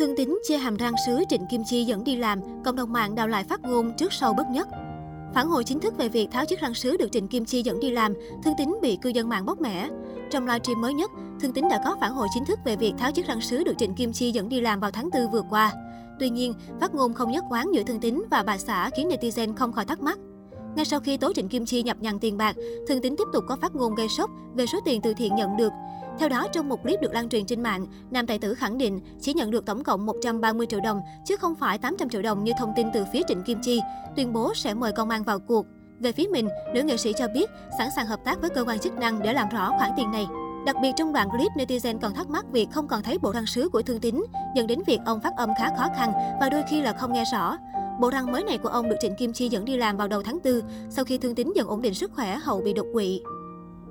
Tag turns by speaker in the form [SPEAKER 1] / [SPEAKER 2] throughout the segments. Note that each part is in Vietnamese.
[SPEAKER 1] Thương Tín chia hàm răng sứ Trịnh Kim Chi dẫn đi làm, cộng đồng mạng đào lại phát ngôn trước sau bất nhất. Phản hồi chính thức về việc tháo chiếc răng sứ được Trịnh Kim Chi dẫn đi làm, Thương Tín bị cư dân mạng bóc mẻ. Trong livestream mới nhất, Thương Tín đã có phản hồi chính thức về việc tháo chiếc răng sứ được Trịnh Kim Chi dẫn đi làm vào tháng 4 vừa qua. Tuy nhiên, phát ngôn không nhất quán giữa Thương Tín và bà xã khiến netizen không khỏi thắc mắc. Ngay sau khi tố Trịnh Kim Chi nhập nhằn tiền bạc, Thương Tín tiếp tục có phát ngôn gây sốc về số tiền từ thiện nhận được. Theo đó, trong một clip được lan truyền trên mạng, nam tài tử khẳng định chỉ nhận được tổng cộng 130 triệu đồng, chứ không phải 800 triệu đồng như thông tin từ phía Trịnh Kim Chi, tuyên bố sẽ mời công an vào cuộc. Về phía mình, nữ nghệ sĩ cho biết sẵn sàng hợp tác với cơ quan chức năng để làm rõ khoản tiền này. Đặc biệt trong đoạn clip, netizen còn thắc mắc việc không còn thấy bộ răng sứ của Thương Tín, dẫn đến việc ông phát âm khá khó khăn và đôi khi là không nghe rõ. Bộ răng mới này của ông được Trịnh Kim Chi dẫn đi làm vào đầu tháng 4, sau khi Thương Tín dần ổn định sức khỏe hậu bị đột quỵ.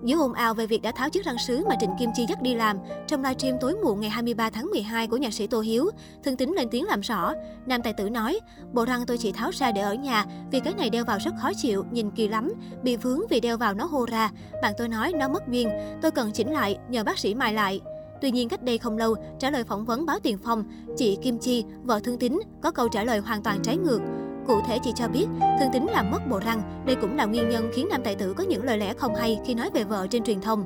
[SPEAKER 1] Giữa ồn ào về việc đã tháo chiếc răng sứ mà Trịnh Kim Chi dắt đi làm, trong livestream tối muộn ngày 23 tháng 12 của nhạc sĩ Tô Hiếu, Thương Tính lên tiếng làm rõ. Nam tài tử nói, bộ răng tôi chỉ tháo ra để ở nhà vì cái này đeo vào rất khó chịu, nhìn kỳ lắm, bị vướng vì đeo vào nó hô ra. Bạn tôi nói nó mất duyên, tôi cần chỉnh lại, nhờ bác sĩ mài lại. Tuy nhiên cách đây không lâu, trả lời phỏng vấn báo Tiền Phong, chị Kim Chi, vợ Thương Tín, có câu trả lời hoàn toàn trái ngược. Cụ thể chị cho biết, Thương tính làm mất bộ răng, đây cũng là nguyên nhân khiến nam tài tử có những lời lẽ không hay khi nói về vợ trên truyền thông.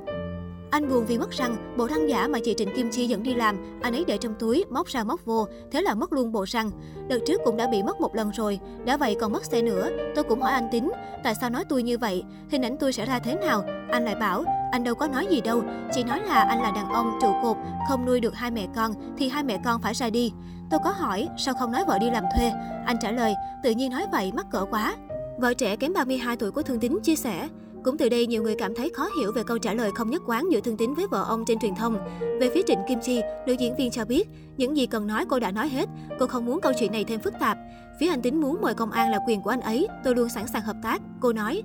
[SPEAKER 1] Anh buồn vì mất răng, bộ răng giả mà chị Trịnh Kim Chi dẫn đi làm, anh ấy để trong túi, móc ra móc vô, thế là mất luôn bộ răng. Đợt trước cũng đã bị mất một lần rồi, đã vậy còn mất xe nữa. Tôi cũng hỏi anh Tính, tại sao nói tôi như vậy, hình ảnh tôi sẽ ra thế nào? Anh lại bảo, anh đâu có nói gì đâu, chỉ nói là anh là đàn ông trụ cột, không nuôi được hai mẹ con thì hai mẹ con phải ra đi. Tôi có hỏi, sao không nói vợ đi làm thuê? Anh trả lời, tự nhiên nói vậy mắc cỡ quá. Vợ trẻ kém 32 tuổi của Thương Tín chia sẻ, cũng từ đây nhiều người cảm thấy khó hiểu về câu trả lời không nhất quán giữa Thương Tín với vợ ông trên truyền thông. Về phía Trịnh Kim Chi, nữ diễn viên cho biết, những gì cần nói cô đã nói hết, cô không muốn câu chuyện này thêm phức tạp. Phía anh Tín muốn mời công an là quyền của anh ấy, tôi luôn sẵn sàng hợp tác. Cô nói,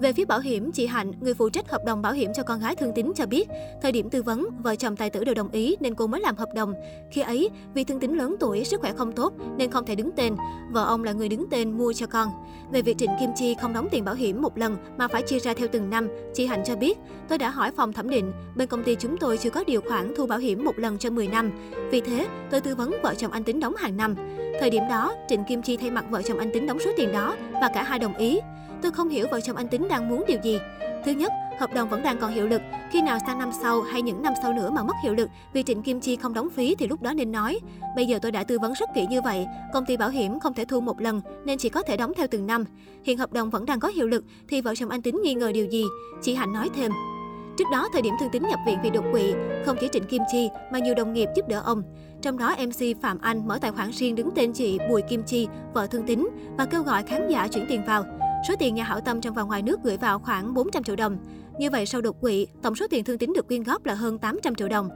[SPEAKER 1] về phía bảo hiểm, chị Hạnh, người phụ trách hợp đồng bảo hiểm cho con gái Thương Tín cho biết, thời điểm tư vấn, vợ chồng tài tử đều đồng ý nên cô mới làm hợp đồng. Khi ấy, vì Thương Tín lớn tuổi, sức khỏe không tốt nên không thể đứng tên. Vợ ông là người đứng tên mua cho con. Về việc Trịnh Kim Chi không đóng tiền bảo hiểm một lần mà phải chia ra theo từng năm, chị Hạnh cho biết, tôi đã hỏi phòng thẩm định, bên công ty chúng tôi chưa có điều khoản thu bảo hiểm một lần cho 10 năm. Vì thế, tôi tư vấn vợ chồng anh tính đóng hàng năm. Thời điểm đó, Trịnh Kim Chi thay mặt vợ chồng anh tính đóng số tiền đó và cả hai đồng ý. Tôi không hiểu vợ chồng anh Tính đang muốn điều gì. Thứ nhất, hợp đồng vẫn đang còn hiệu lực. Khi nào sang năm sau hay những năm sau nữa mà mất hiệu lực vì Trịnh Kim Chi không đóng phí thì lúc đó nên nói. Bây giờ tôi đã tư vấn rất kỹ như vậy, công ty bảo hiểm không thể thu một lần nên chỉ có thể đóng theo từng năm. Hiện hợp đồng vẫn đang có hiệu lực thì vợ chồng anh Tính nghi ngờ điều gì? Chị Hạnh nói thêm. Trước đó, thời điểm Thương Tín nhập viện vì đột quỵ, không chỉ Trịnh Kim Chi mà nhiều đồng nghiệp giúp đỡ ông. Trong đó, MC Phạm Anh mở tài khoản riêng đứng tên chị Bùi Kim Chi, vợ Thương Tín và kêu gọi khán giả chuyển tiền vào. Số tiền nhà hảo tâm trong và ngoài nước gửi vào khoảng 400 triệu đồng. Như vậy, sau đột quỵ, tổng số tiền thương tín được quyên góp là hơn 800 triệu đồng.